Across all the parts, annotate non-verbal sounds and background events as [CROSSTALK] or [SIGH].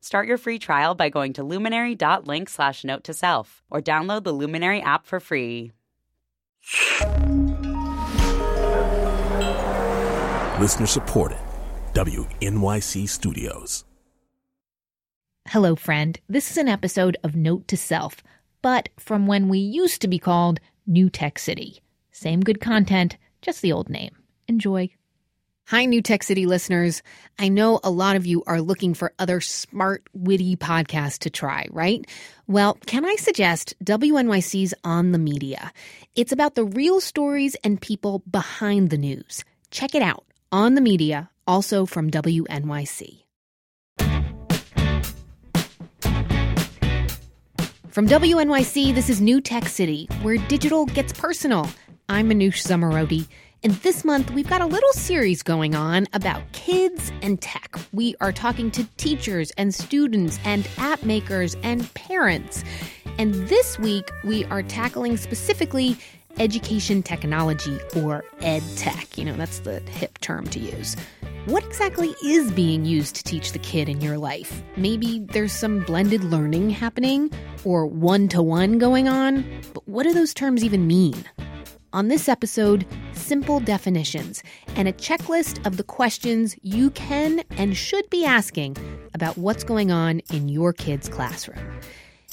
Start your free trial by going to luminary.link slash note to self or download the Luminary app for free. Listener supported. WNYC Studios. Hello, friend. This is an episode of Note to Self, but from when we used to be called New Tech City. Same good content, just the old name. Enjoy. Hi, New Tech City listeners. I know a lot of you are looking for other smart, witty podcasts to try, right? Well, can I suggest WNYC's On the Media? It's about the real stories and people behind the news. Check it out. On the Media, also from WNYC. From WNYC, this is New Tech City, where digital gets personal. I'm Manoush Zomorodi. And this month, we've got a little series going on about kids and tech. We are talking to teachers and students and app makers and parents. And this week, we are tackling specifically education technology or ed tech. You know, that's the hip term to use. What exactly is being used to teach the kid in your life? Maybe there's some blended learning happening or one to one going on, but what do those terms even mean? On this episode, simple definitions and a checklist of the questions you can and should be asking about what's going on in your kid's classroom.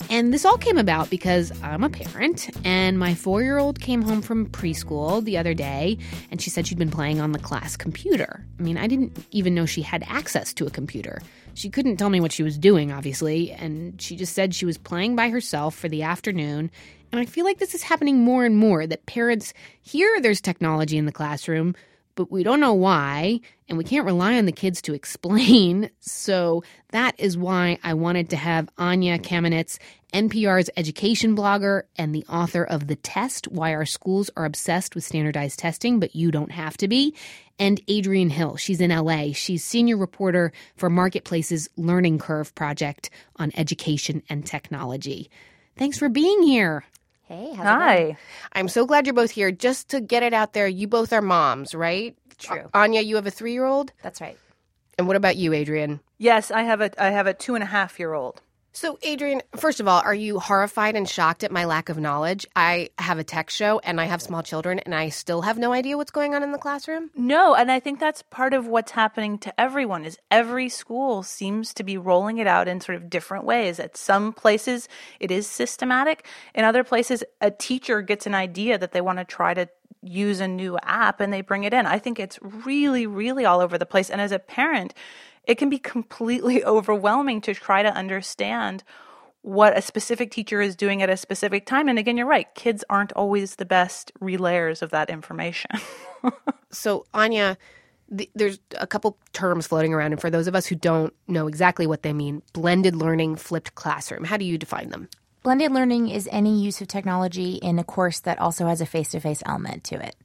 And this all came about because I'm a parent, and my four year old came home from preschool the other day, and she said she'd been playing on the class computer. I mean, I didn't even know she had access to a computer. She couldn't tell me what she was doing, obviously, and she just said she was playing by herself for the afternoon and I feel like this is happening more and more that parents hear there's technology in the classroom, but we don't know why, and we can't rely on the kids to explain. [LAUGHS] So that is why I wanted to have Anya Kamenetz, NPR's education blogger and the author of The Test Why Our Schools Are Obsessed with Standardized Testing, but You Don't Have to Be, and Adriene Hill. She's in LA. She's senior reporter for Marketplace's Learning Curve project on education and technology. Thanks for being here. Hey, Hi. I'm so glad you're both here. Just to get it out there, you both are moms, right? True. Anya, you have a three year old? That's right. And what about you, Adriene? Yes, I have a I have a two and a half year old. So, Adriene, first of all, are you horrified and shocked at my lack of knowledge? I have a tech show and I have small children and I still have no idea what's going on in the classroom? No, and I think that's part of what's happening to everyone is every school seems to be rolling it out in sort of different ways. At some places it is systematic. In other places a teacher gets an idea that they want to try to use a new app and they bring it in. I think it's really really all over the place and as a parent it can be completely [LAUGHS] overwhelming to try to understand what a specific teacher is doing at a specific time. And again, you're right, kids aren't always the best relayers of that information. [LAUGHS] so, Anya, the, there's a couple terms floating around, and for those of us who don't know exactly what they mean, blended learning, flipped classroom, how do you define them? Blended learning is any use of technology in a course that also has a face to face element to it.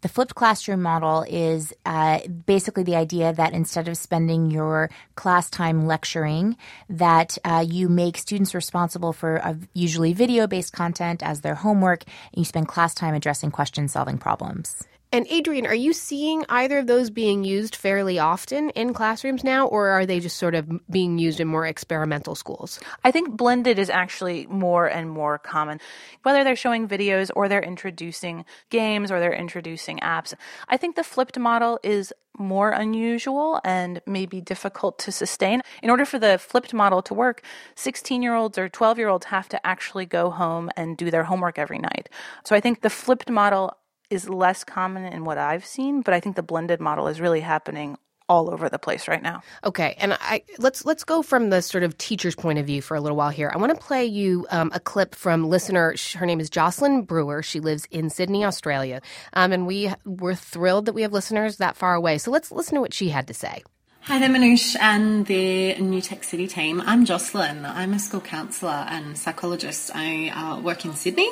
The flipped classroom model is uh, basically the idea that instead of spending your class time lecturing, that uh, you make students responsible for uh, usually video based content as their homework, and you spend class time addressing question solving problems. And Adriene, are you seeing either of those being used fairly often in classrooms now, or are they just sort of being used in more experimental schools? I think blended is actually more and more common. Whether they're showing videos or they're introducing games or they're introducing apps, I think the flipped model is more unusual and maybe difficult to sustain. In order for the flipped model to work, 16 year olds or 12 year olds have to actually go home and do their homework every night. So I think the flipped model is less common in what I've seen, but I think the blended model is really happening all over the place right now. Okay, and I let's let's go from the sort of teacher's point of view for a little while here. I want to play you um, a clip from listener. Her name is Jocelyn Brewer. She lives in Sydney, Australia, um, and we we're thrilled that we have listeners that far away. So let's listen to what she had to say. Hi there, Manoush and the New Tech City team. I'm Jocelyn. I'm a school counsellor and psychologist. I uh, work in Sydney.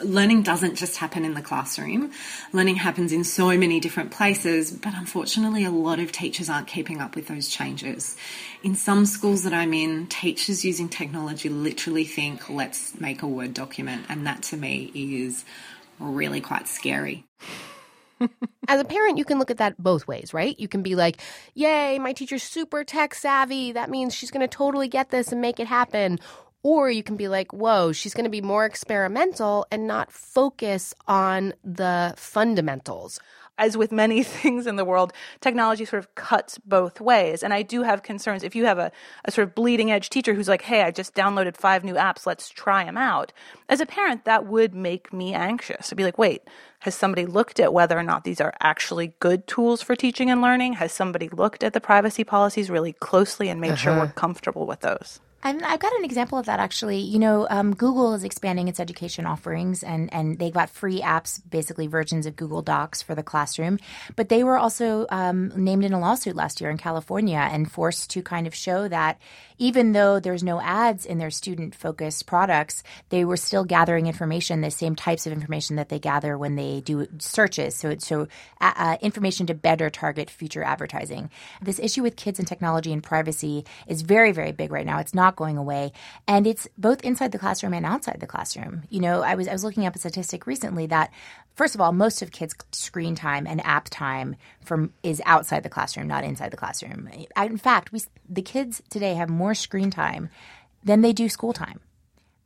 Learning doesn't just happen in the classroom. Learning happens in so many different places, but unfortunately, a lot of teachers aren't keeping up with those changes. In some schools that I'm in, teachers using technology literally think, let's make a Word document, and that to me is really quite scary. As a parent, you can look at that both ways, right? You can be like, yay, my teacher's super tech savvy. That means she's going to totally get this and make it happen. Or you can be like, whoa, she's going to be more experimental and not focus on the fundamentals as with many [LAUGHS] things in the world, technology sort of cuts both ways. And I do have concerns. If you have a, a sort of bleeding edge teacher who's like, hey, I just downloaded five new apps, let's try them out. As a parent, that would make me anxious. I'd be like, wait, has somebody looked at whether or not these are actually good tools for teaching and learning? Has somebody looked at the privacy policies really closely and made uh-huh. sure we're comfortable with those? And I've got an example of that actually. You know, um, Google is expanding its education offerings, and and they got free apps, basically versions of Google Docs for the classroom. But they were also um, named in a lawsuit last year in California and forced to kind of show that even though there's no ads in their student focused products, they were still gathering information, the same types of information that they gather when they do searches. So, so uh, uh, information to better target future advertising. This issue with kids and technology and privacy is very, very big right now. It's not going away, and it's both inside the classroom and outside the classroom. You know, I was I was looking up a statistic recently that first of all, most of kids' screen time and app time from is outside the classroom, not inside the classroom. In fact, we the kids today have more screen time than they do school time.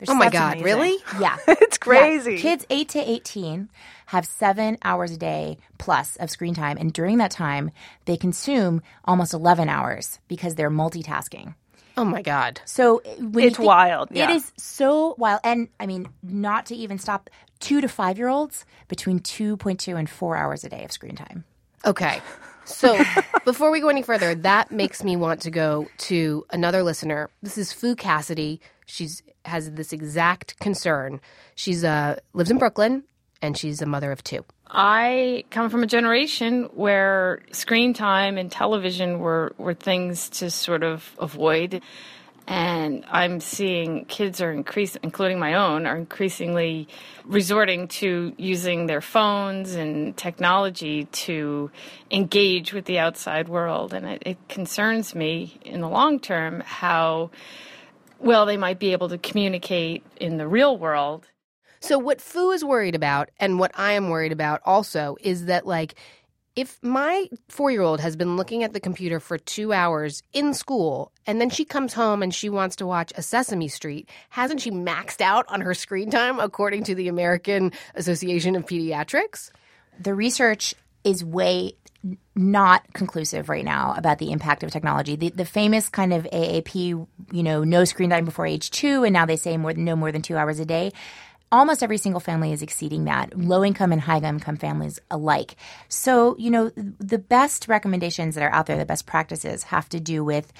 oh my god, amazing. really? Yeah. [LAUGHS] it's crazy. Yeah. Kids 8 to 18 have 7 hours a day plus of screen time and during that time they consume almost 11 hours because they're multitasking. Oh my god! So it's think, wild. Yeah. It is so wild, and I mean, not to even stop two to five year olds between two point two and four hours a day of screen time. Okay, so [LAUGHS] before we go any further, that makes me want to go to another listener. This is Fu Cassidy. She's has this exact concern. She's uh lives in Brooklyn, and she's a mother of two. I come from a generation where screen time and television were, were things to sort of avoid. And I'm seeing kids are increasing, including my own, are increasingly resorting to using their phones and technology to engage with the outside world. And it, it concerns me in the long term how well they might be able to communicate in the real world so what Fu is worried about and what I am worried about also is that like if my 4-year-old has been looking at the computer for 2 hours in school and then she comes home and she wants to watch a Sesame Street, hasn't she maxed out on her screen time according to the American Association of Pediatrics? The research is way not conclusive right now about the impact of technology. The, the famous kind of AAP, you know, no screen time before age two, and now they say more no more than two hours a day almost every single family is exceeding that, low income and high income families alike. So, you know, the best recommendations that are out there, the best practices have to do with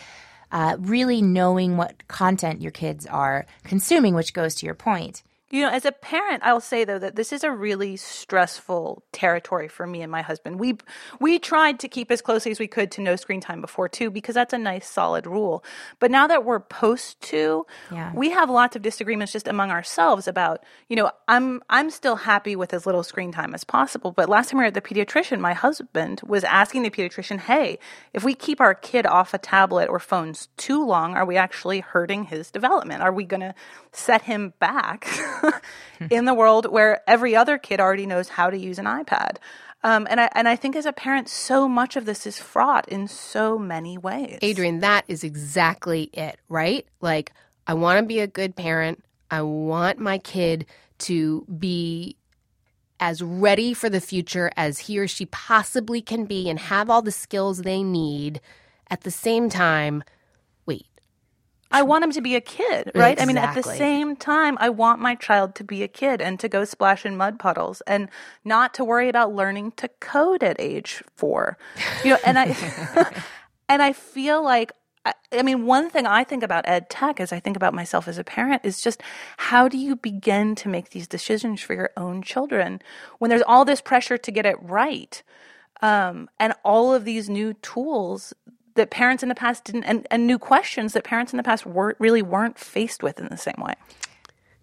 uh, really knowing what content your kids are consuming, which goes to your point. You know, as a parent, I'll say though that this is a really stressful territory for me and my husband. We we tried to keep as closely as we could to no screen time before two because that's a nice solid rule. But now that we're post two, yeah. we have lots of disagreements just among ourselves about, you know, I'm I'm still happy with as little screen time as possible. But last time we were at the pediatrician, my husband was asking the pediatrician, "Hey, if we keep our kid off a tablet or phones too long, are we actually hurting his development? Are we going to set him back?" [LAUGHS] [LAUGHS] in the world where every other kid already knows how to use an iPad. Um, and I and I think as a parent, so much of this is fraught in so many ways. Adriene, that is exactly it, right? Like, I want to be a good parent. I want my kid to be as ready for the future as he or she possibly can be and have all the skills they need. At the same time, I want him to be a kid, right? Exactly. I mean, at the same time, I want my child to be a kid and to go splash in mud puddles and not to worry about learning to code at age four. You know, and I [LAUGHS] and I feel like I mean, one thing I think about ed tech as I think about myself as a parent is just how do you begin to make these decisions for your own children when there's all this pressure to get it right? Um, and all of these new tools that parents in the past didn't, and, and new questions that parents in the past were, really weren't faced with in the same way.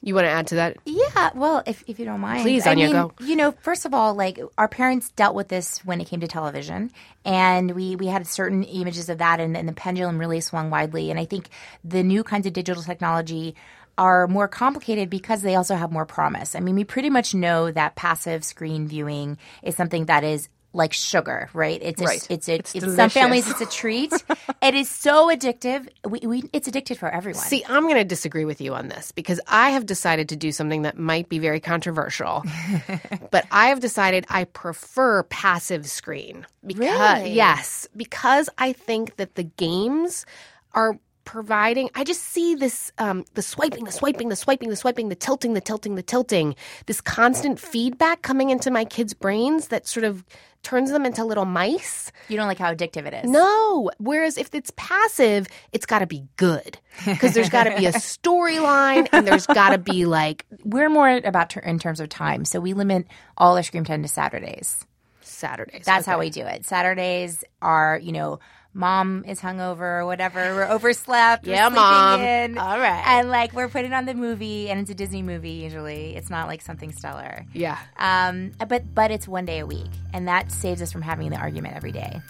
You want to add to that? Yeah, well, if, if you don't mind. Please, I mean, go. You know, first of all, like our parents dealt with this when it came to television, and we, we had certain images of that, and, and the pendulum really swung widely. And I think the new kinds of digital technology are more complicated because they also have more promise. I mean, we pretty much know that passive screen viewing is something that is like sugar, right? It's a, Right. it's a, It's it's some families it's a treat. [LAUGHS] it is so addictive. We, we it's addicted for everyone. See, I'm going to disagree with you on this because I have decided to do something that might be very controversial. [LAUGHS] but I have decided I prefer passive screen. Because, Really? Yes, because I think that the games are providing i just see this um, the swiping the swiping the swiping the swiping the tilting the tilting the tilting this constant feedback coming into my kids brains that sort of turns them into little mice you don't like how addictive it is. no. Whereas if it's passive, it's got to be good because there's got to be a [LAUGHS] storyline and there's got to be like we're more about ter- in terms of time. So we limit all our screen time to Saturdays. Saturdays. That's how we do it. Saturdays are, you know, mom is hungover or whatever. We're overslept. we're Yeah, Mom. in, All right. And like we're putting on the movie, and it's a Disney movie. Usually, it's not like something stellar. Yeah. Um, but but it's one day a week, and that saves us from having the argument every day.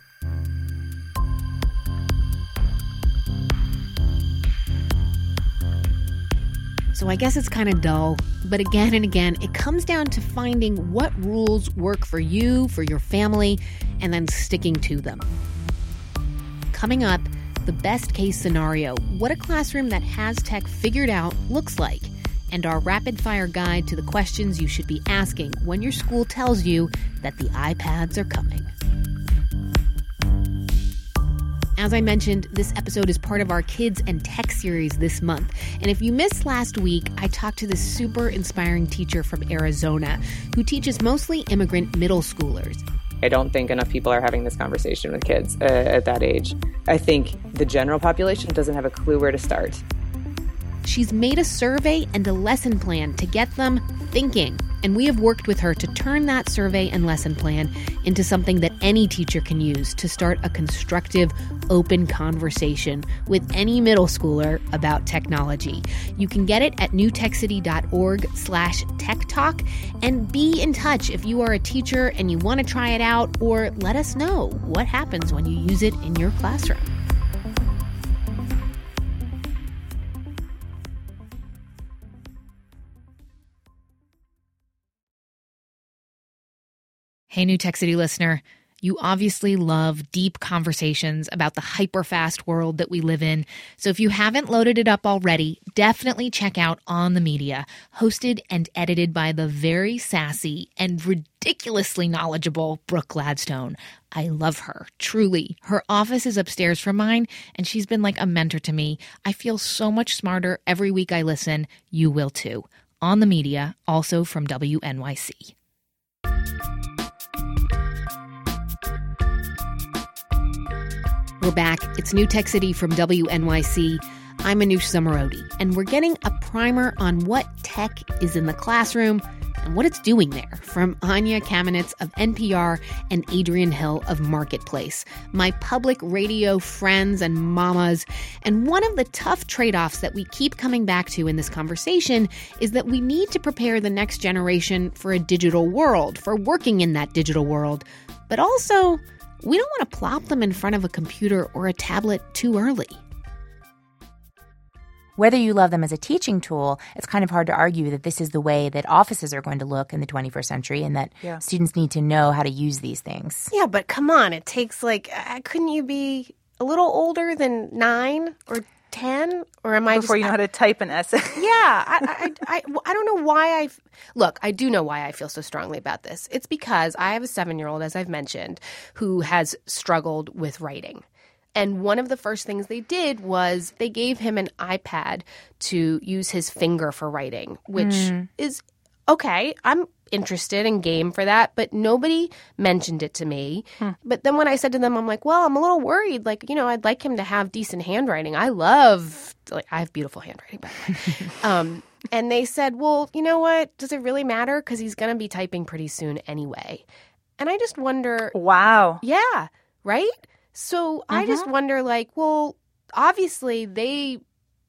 So I guess it's kind of dull, but again and again, it comes down to finding what rules work for you, for your family, and then sticking to them. Coming up, the best case scenario what a classroom that has tech figured out looks like, and our rapid fire guide to the questions you should be asking when your school tells you that the iPads are coming. As I mentioned, this episode is part of our Kids and Tech series this month. And if you missed last week, I talked to this super inspiring teacher from Arizona who teaches mostly immigrant middle schoolers. I don't think enough people are having this conversation with kids uh, at that age. I think the general population doesn't have a clue where to start. She's made a survey and a lesson plan to get them thinking. And we have worked with her to turn that survey and lesson plan into something that any teacher can use to start a constructive, open conversation with any middle schooler about technology. You can get it at newtechcity.org slash tech talk and be in touch if you are a teacher and you want to try it out or let us know what happens when you use it in your classroom. Hey, New Tech City listener. You obviously love deep conversations about the hyper fast world that we live in. So if you haven't loaded it up already, definitely check out On the Media, hosted and edited by the very sassy and ridiculously knowledgeable Brooke Gladstone. I love her, truly. Her office is upstairs from mine, and she's been like a mentor to me. I feel so much smarter every week I listen. You will too. On the Media, also from WNYC. We're back. It's New Tech City from WNYC. I'm Anoush Zomorodi, and we're getting a primer on what tech is in the classroom and what it's doing there from Anya Kamenetz of NPR and Adriene Hill of Marketplace, my public radio friends and mamas. And one of the tough trade offs that we keep coming back to in this conversation is that we need to prepare the next generation for a digital world, for working in that digital world, but also we don't want to plop them in front of a computer or a tablet too early. Whether you love them as a teaching tool, it's kind of hard to argue that this is the way that offices are going to look in the 21st century and that Yeah. students need to know how to use these things. Yeah, but come on. It takes like, uh, couldn't you be a little older than nine or 10? Or am I Before just. you know how to type an essay. [LAUGHS] Yeah, I, I, I, I don't know why I. Look, I do know why I feel so strongly about this. It's because I have a seven year old, as I've mentioned, who has struggled with writing. And one of the first things they did was they gave him an iPad to use his finger for writing, which hmm. is okay. I'm interested and game for that, but nobody mentioned it to me. But then when I said to them, I'm like, well, I'm a little worried. Like, you know, I'd like him to have decent handwriting. I love, like, I have beautiful handwriting, by the way. [LAUGHS] um, and they said, well, you know what? Does it really matter? Because he's going to be typing pretty soon anyway. And I just wonder, wow. yeah, right? So I just wonder, like, well, obviously they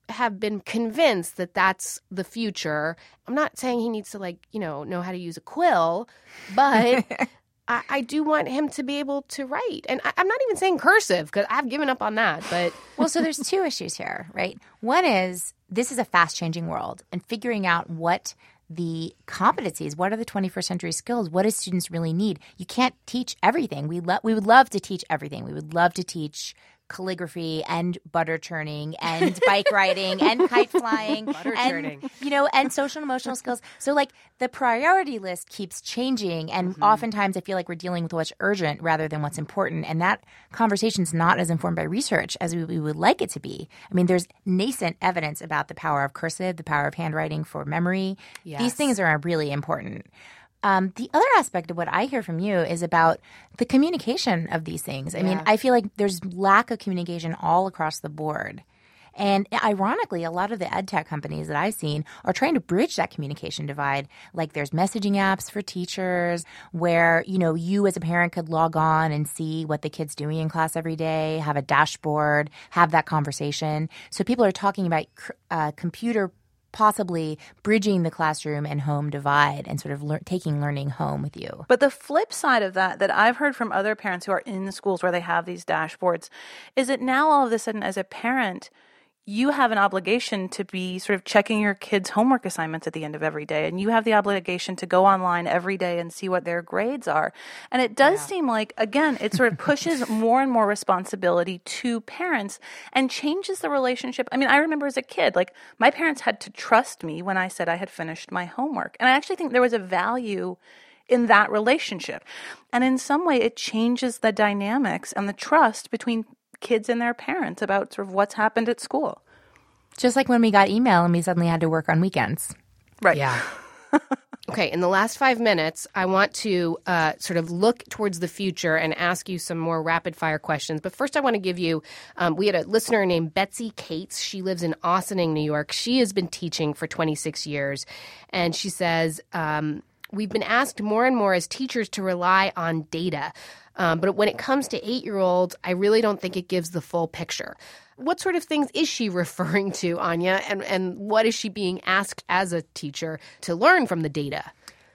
have been convinced that that's the future. I'm not saying he needs to, like, you know, know how to use a quill, but [LAUGHS] I, I do want him to be able to write. And I, I'm not even saying cursive because I've given up on that. But [LAUGHS] Well, so there's two issues here, right? One is this is a fast changing world and figuring out what the competencies, what are the 21st century skills, what do students really need? You can't teach everything. We lo- we would love to teach everything. We would love to teach calligraphy and butter churning and [LAUGHS] bike riding and kite flying Butter and churning. you know and social and emotional skills so like the priority list keeps changing and Mm-hmm. oftentimes i feel like we're dealing with what's urgent rather than what's important and that conversation is not as informed by research as we, we would like it to be i mean there's nascent evidence about the power of cursive the power of handwriting for memory Yes. these things are really important um, the other aspect of what I hear from you is about the communication of these things. I mean, I feel like there's lack of communication all across the board. And ironically, a lot of the ed tech companies that I've seen are trying to bridge that communication divide. Like there's messaging apps for teachers where, you know, you as a parent could log on and see what the kid's doing in class every day, have a dashboard, have that conversation. So people are talking about uh, computer possibly bridging the classroom and home divide and sort of lear- taking learning home with you. But the flip side of that, that I've heard from other parents who are in schools where they have these dashboards, is that now all of a sudden, as a parent, you have an obligation to be sort of checking your kids' homework assignments at the end of every day. And you have the obligation to go online every day and see what their grades are. And it does seem like, again, it sort of pushes [LAUGHS] more and more responsibility to parents and changes the relationship. I mean, I remember as a kid, like my parents had to trust me when I said I had finished my homework. And I actually think there was a value in that relationship. And in some way, it changes the dynamics and the trust between kids and their parents about sort of what's happened at school. Just like when we got email and we suddenly had to work on weekends. Right. Yeah. [LAUGHS] okay, in the last five minutes, I want to uh, sort of look towards the future and ask you some more rapid fire questions. But first, I want to give you um, we had a listener named Betsy Cates. She lives in Ossining, New York. She has been teaching for 26 years. And she says, um, We've been asked more and more as teachers to rely on data. Um, but when it comes to eight year olds, I really don't think it gives the full picture. What sort of things is she [LAUGHS] referring to, Anya? And, and what is she being asked as a teacher to learn from the data?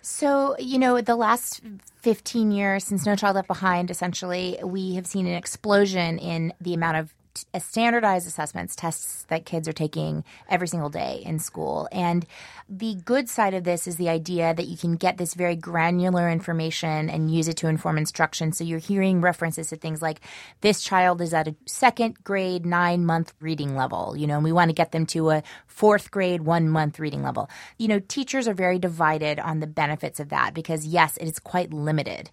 So, you know, the last 15 years since No Child Left Behind, essentially, we have seen an explosion in the amount of t- standardized assessments, tests that kids are taking every single day in school. And the good side of this is the idea that you can get this very granular information and use it to inform instruction. So you're hearing references to things like this child is at a second grade, nine month reading level, you know, and we want to get them to a fourth grade, one month reading level. You know, teachers are very divided on the benefits of that because, yes, it is quite limited.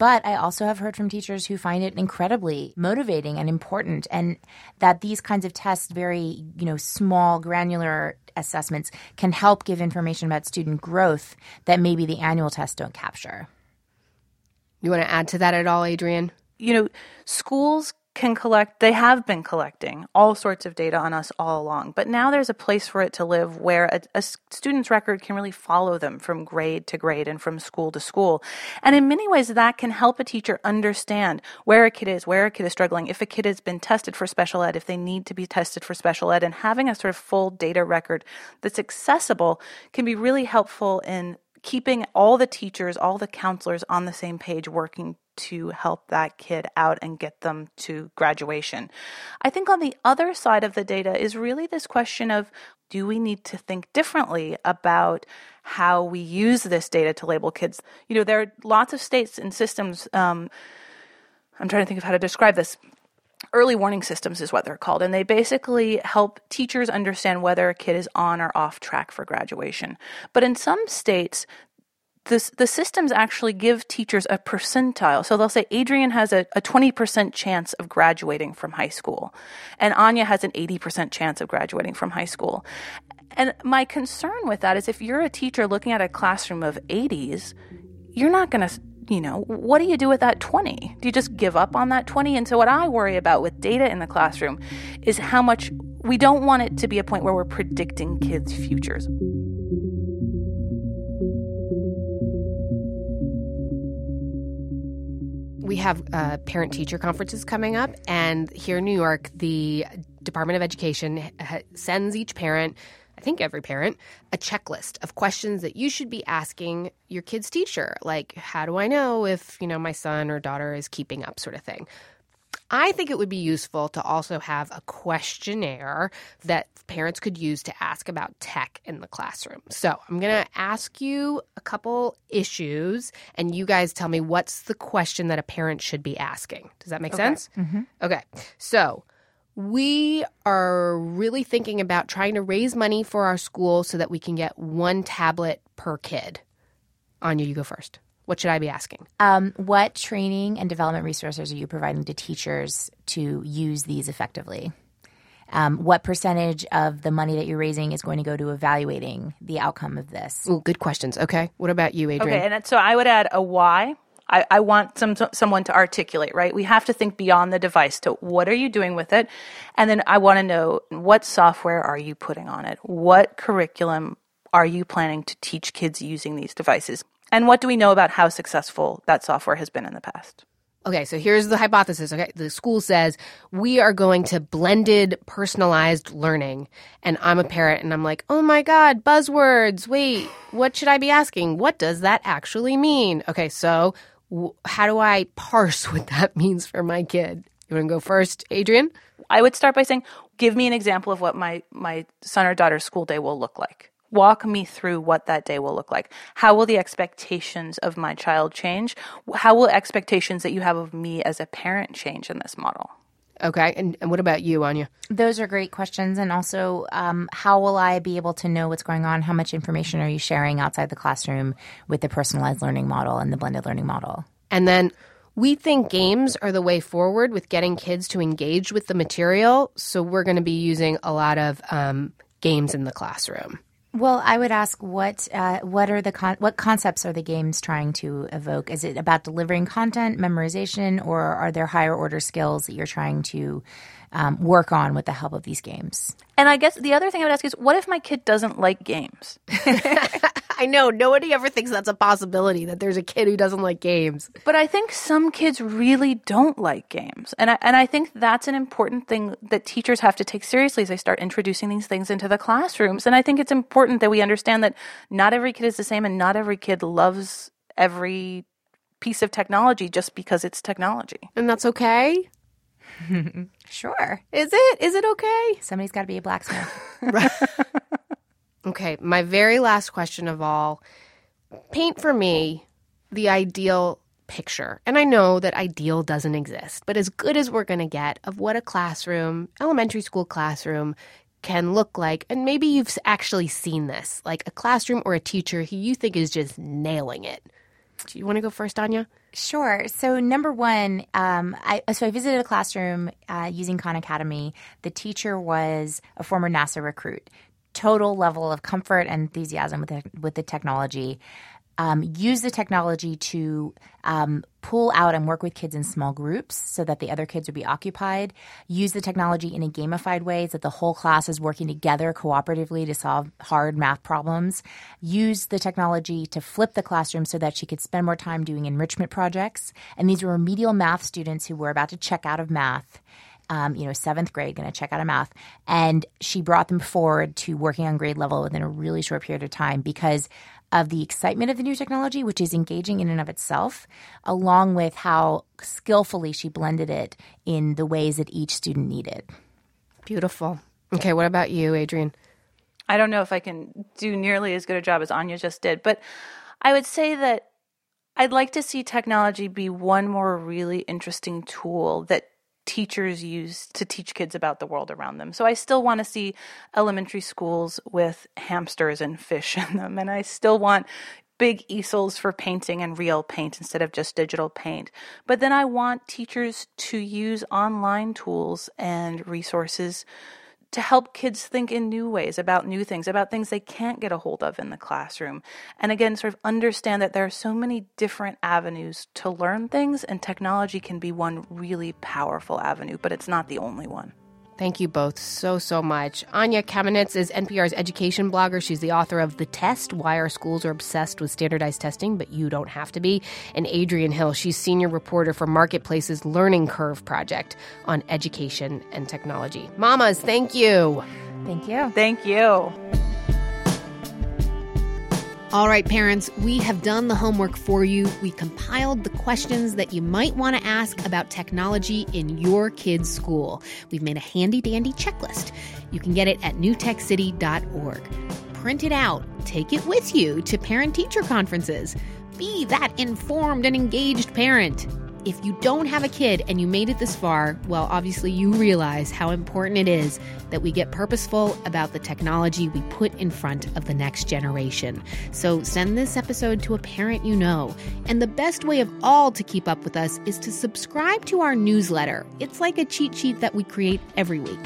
But I also have heard from teachers who find it incredibly motivating and important, and that these kinds of tests, very you know small, granular assessments, can help give information about student growth that maybe the annual tests don't capture. You want to add to that at all, Adriene? You know, schools can collect, they have been collecting all sorts of data on us all along, but now there's a place for it to live where a, a student's record can really follow them from grade to grade and from school to school. And in many ways, that can help a teacher understand where a kid is, where a kid is struggling, if a kid has been tested for special ed, if they need to be tested for special ed, and having a sort of full data record that's accessible can be really helpful in keeping all the teachers, all the counselors on the same page working to help that kid out and get them to graduation. I think on the other side of the data is really this question of do we need to think differently about how we use this data to label kids? You know, there are lots of states and systems. Um, I'm trying to think of how to describe this early warning systems is what they're called and they basically help teachers understand whether a kid is on or off track for graduation but in some states this, the systems actually give teachers a percentile. So they'll say Adriene has a, a 20% chance of graduating from high school, and Anya has an 80% chance of graduating from high school. And my concern with that is if you're a teacher looking at a classroom of 80s, you're not going to you know, what do you do with that 20? Do you just give up on that 20? And so, what I worry about with data in the classroom is how much we don't want it to be a point where we're predicting kids' futures. We have uh, parent teacher conferences coming up, and here in New York, the Department of Education ha- sends each parent. I think every parent, a checklist of questions that you should be asking your kid's teacher. Like, how do I know if, you know, my son or daughter is keeping up, sort of thing. I think it would be useful to also have a questionnaire that parents could use to ask about tech in the classroom. So I'm going to ask you a couple issues, and you guys tell me what's the question that a parent should be asking. Does that make Okay. sense? Mm-hmm. Okay. So we are really thinking about trying to raise money for our school so that we can get one tablet per kid. Anya, you go first. What should I be asking? Um, what training and development resources are you providing to teachers to use these effectively? Um, what percentage of the money that you're raising is going to go to evaluating the outcome of this? Ooh, good questions. Okay. What about you, Adriene? Okay, and so I would add a why. I, I want some someone to articulate, right? We have to think beyond the device to what are you doing with it? And then I want to know what software are you putting on it? What curriculum are you planning to teach kids using these devices? And what do we know about how successful that software has been in the past? Okay, so here's the hypothesis. Okay, the school says we are going to blended personalized learning. And I'm a parent and I'm like, oh my God, buzzwords. Wait, what should I be asking? What does that actually mean? Okay, so w- how do I parse what that [LAUGHS] means for my kid? You want to go first, Adriene? I would start by saying, give me an example of what my, my son or daughter's school day will look like. Walk me through what that day will look like. How will the expectations of my child change? How will expectations that you have of me as a parent change in this model? Okay, and, and what about you, Anya? Those are great questions. And also, um, how will I be able to know what's going on? How much information are you sharing outside the classroom with the personalized learning model and the blended learning model? And then we think games are the way forward with getting kids to engage with the material. So we're going to be using a lot of um, games in the classroom. Well, I would ask what uh, what are the con- what concepts are the games trying to evoke? Is it about delivering content, memorization, or are there higher order skills that you're trying to um, work on with the help of these games? And I guess the other thing I would ask is, what if my kid doesn't like games? [LAUGHS] I know nobody ever thinks that's a possibility that there's a kid who doesn't like games. But I think some kids really don't like games. And I, and I think that's an important thing that teachers have to take seriously as they start introducing these things into the classrooms. And I think it's important that we understand that not every kid is the same and not every kid loves every piece of technology just because it's technology. And that's okay? [LAUGHS] Sure. Is it? Is it okay? Somebody's got to be a blacksmith. [LAUGHS] Okay, my very last question of all paint for me the ideal picture. And I know that ideal doesn't exist, but as good as we're going to get of what a classroom, elementary school classroom, can look like. And maybe you've actually seen this, like a classroom or a teacher who you think is just nailing it. Do you want to go first, Anya? Sure. So number one, um, I, so I visited a classroom uh, using Khan Academy. The teacher was a former NASA recruit. Total level of comfort and enthusiasm with the, with the technology. Um, use the technology to um, pull out and work with kids in small groups so that the other kids would be occupied. Use the technology in a gamified way so that the whole class is working together cooperatively to solve hard math problems. Use the technology to flip the classroom so that she could spend more time doing enrichment projects. And these were remedial math students who were about to check out of math um, you know, seventh grade, going to check out of math. And she brought them forward to working on grade level within a really short period of time because of the excitement of the new technology, which is engaging in and of itself, along with how skillfully she blended it in the ways that each student needed. Beautiful. Okay, what about you, Adriene? I don't know if I can do nearly as good a job as Anya just did, but I would say that I'd like to see technology be one more really interesting tool that teachers use to teach kids about the world around them. So I still want to see elementary schools with hamsters and fish [LAUGHS] in them, and I still want big easels for painting and real paint instead of just digital paint. But then I want teachers to use online tools and resources to help kids think in new ways about new things, about things they can't get a hold of in the classroom. And again, sort of understand that there are so many different avenues to learn things, and technology can be one really powerful avenue, but it's not the only one. Thank you both so, so much. Anya Kamenetz is NPR's education blogger. She's the author of The Test Why Our Schools Are Obsessed with Standardized Testing, but You Don't Have to Be. And Adriene Hill, she's senior reporter for Marketplace's Learning Curve Project on education and technology. Mamas, thank you. Thank you. Thank you. All right, parents, we have done the homework for you. We compiled the questions that you might want to ask about technology in your kid's school. We've made a handy dandy checklist. You can get it at newtechcity.org. Print it out, take it with you to parent teacher conferences. Be that informed and engaged parent. If you don't have a kid and you made it this far, well, obviously you realize how important it is that we get purposeful about the technology we put in front of the next generation. So send this episode to a parent you know. And the best way of all to keep up with us is to subscribe to our newsletter. It's like a cheat sheet that we create every week.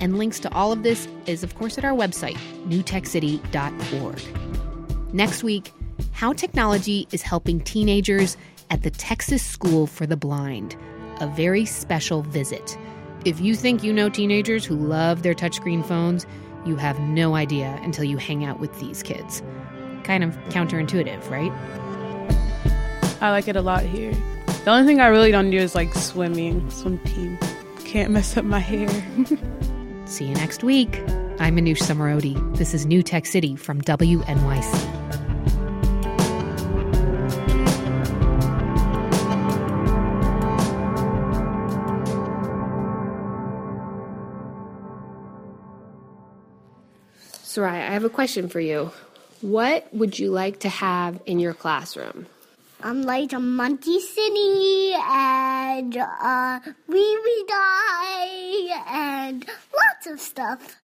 And links to all of this is, of course, at our website, newtechcity.org. Next week, how technology is helping teenagers at the Texas School for the Blind, a very special visit. If you think you know teenagers who love their touchscreen phones, you have no idea until you hang out with these kids. Kind of counterintuitive, right? I like it a lot here. The only thing I really don't do is like swimming, swim team. Can't mess up my hair. [LAUGHS] See you next week. I'm Manoush Zomorodi. This is New Tech City from WNYC. Soraya, I have a question for you. What would you like to have in your classroom? I'm like a monkey city and a uh, Riri die and lots of stuff.